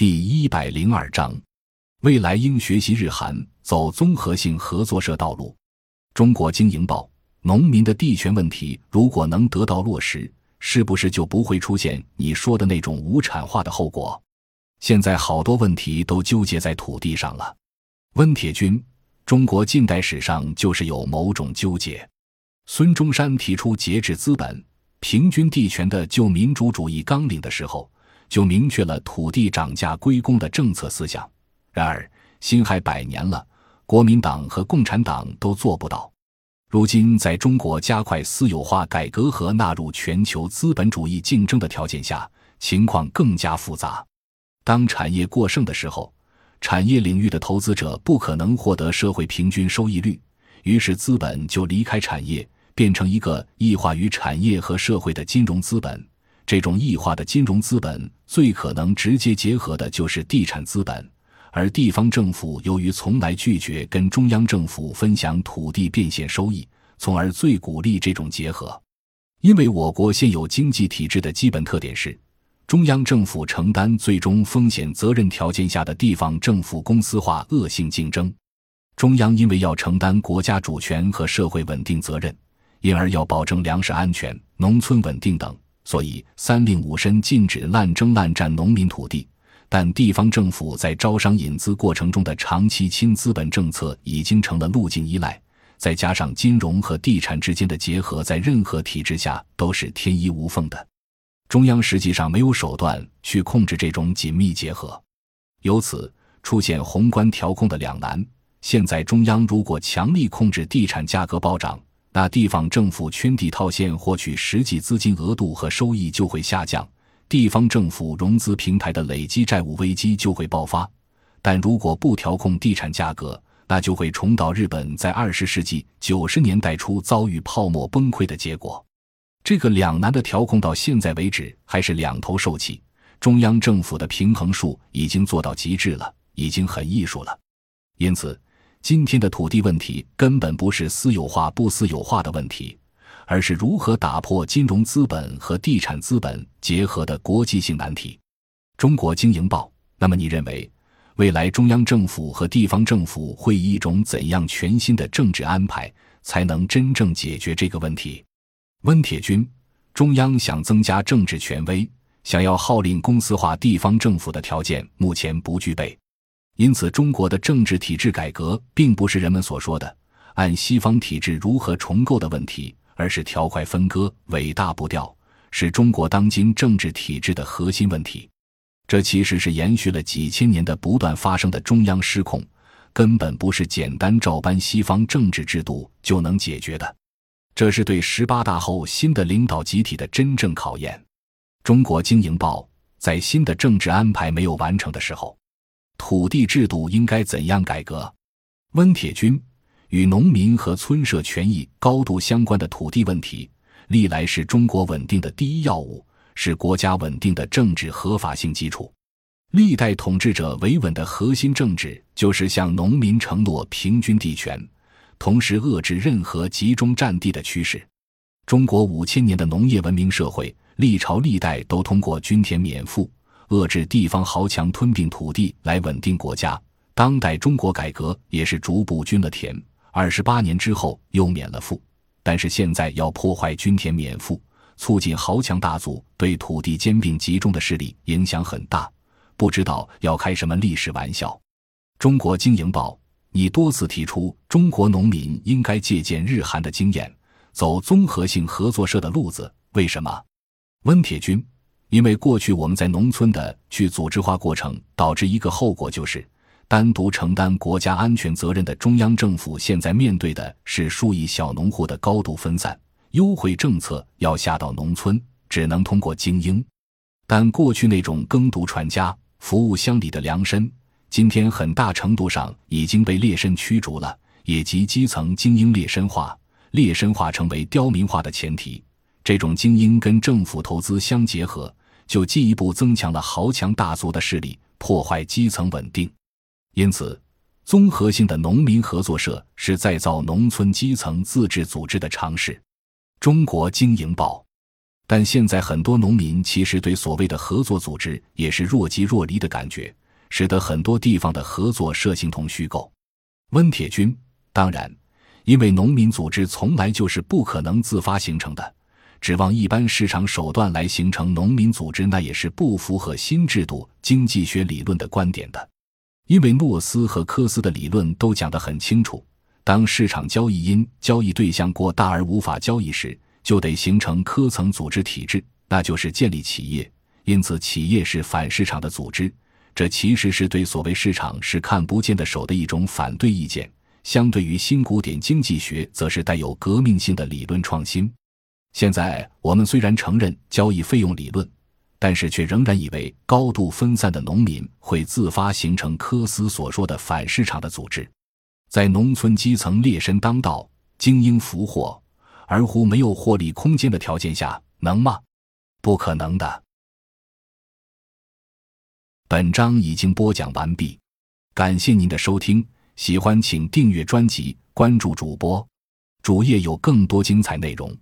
第一百零二章，未来应学习日韩，走综合性合作社道路。中国经营报：农民的地权问题如果能得到落实，是不是就不会出现你说的那种无产化的后果？现在好多问题都纠结在土地上了。温铁军：中国近代史上就是有某种纠结。孙中山提出节制资本、平均地权的旧民主主义纲领的时候，就明确了土地涨价归公的政策思想。然而，辛亥百年了，国民党和共产党都做不到。如今，在中国加快私有化改革和纳入全球资本主义竞争的条件下，情况更加复杂。当产业过剩的时候，产业领域的投资者不可能获得社会平均收益率，于是资本就离开产业。变成一个异化于产业和社会的金融资本，这种异化的金融资本最可能直接结合的就是地产资本，而地方政府由于从来拒绝跟中央政府分享土地变现收益，从而最鼓励这种结合。因为我国现有经济体制的基本特点是，中央政府承担最终风险责任条件下的地方政府公司化恶性竞争，中央因为要承担国家主权和社会稳定责任。因而要保证粮食安全、农村稳定等，所以三令五申禁止滥征滥占农民土地。但地方政府在招商引资过程中的长期亲资本政策已经成了路径依赖，再加上金融和地产之间的结合，在任何体制下都是天衣无缝的。中央实际上没有手段去控制这种紧密结合，由此出现宏观调控的两难。现在中央如果强力控制地产价格暴涨，那地方政府圈地套现获取实际资金额度和收益就会下降，地方政府融资平台的累积债务危机就会爆发。但如果不调控地产价格，那就会重蹈日本在二十世纪九十年代初遭遇泡沫崩溃的结果。这个两难的调控到现在为止还是两头受气，中央政府的平衡术已经做到极致了，已经很艺术了。因此。今天的土地问题根本不是私有化不私有化的问题，而是如何打破金融资本和地产资本结合的国际性难题。中国经营报，那么你认为未来中央政府和地方政府会以一种怎样全新的政治安排，才能真正解决这个问题？温铁军，中央想增加政治权威，想要号令公司化地方政府的条件目前不具备。因此，中国的政治体制改革并不是人们所说的按西方体制如何重构的问题，而是条块分割、尾大不掉，是中国当今政治体制的核心问题。这其实是延续了几千年的不断发生的中央失控，根本不是简单照搬西方政治制度就能解决的。这是对十八大后新的领导集体的真正考验。中国经营报在新的政治安排没有完成的时候。土地制度应该怎样改革？温铁军与农民和村社权益高度相关的土地问题，历来是中国稳定的第一要务，是国家稳定的政治合法性基础。历代统治者维稳的核心政治，就是向农民承诺平均地权，同时遏制任何集中占地的趋势。中国五千年的农业文明社会，历朝历代都通过均田免赋。遏制地方豪强吞并土地来稳定国家。当代中国改革也是逐步均了田，二十八年之后又免了赋。但是现在要破坏均田免赋，促进豪强大族对土地兼并集中的势力，影响很大。不知道要开什么历史玩笑。中国经营报，你多次提出中国农民应该借鉴日韩的经验，走综合性合作社的路子，为什么？温铁军。因为过去我们在农村的去组织化过程，导致一个后果就是，单独承担国家安全责任的中央政府现在面对的是数亿小农户的高度分散，优惠政策要下到农村，只能通过精英。但过去那种耕读传家、服务乡里的良绅，今天很大程度上已经被劣绅驱逐了，也即基层精英劣绅化，劣绅化成为刁民化的前提。这种精英跟政府投资相结合。就进一步增强了豪强大族的势力，破坏基层稳定。因此，综合性的农民合作社是再造农村基层自治组织的尝试。中国经营报，但现在很多农民其实对所谓的合作组织也是若即若离的感觉，使得很多地方的合作社形同虚构。温铁军，当然，因为农民组织从来就是不可能自发形成的，指望一般市场手段来形成农民组织，那也是不符合新制度经济学理论的观点的。因为诺斯和科斯的理论都讲得很清楚，当市场交易因交易对象过大而无法交易时，就得形成科层组织体制，那就是建立企业。因此，企业是反市场的组织。这其实是对所谓市场是看不见的手的一种反对意见。相对于新古典经济学，则是带有革命性的理论创新。现在我们虽然承认交易费用理论。但是却仍然以为高度分散的农民会自发形成科斯所说的反市场的组织，在农村基层劣绅当道、精英俘获，而乎没有获利空间的条件下，能吗？不可能的。本章已经播讲完毕，感谢您的收听，喜欢请订阅专辑，关注主播，主页有更多精彩内容。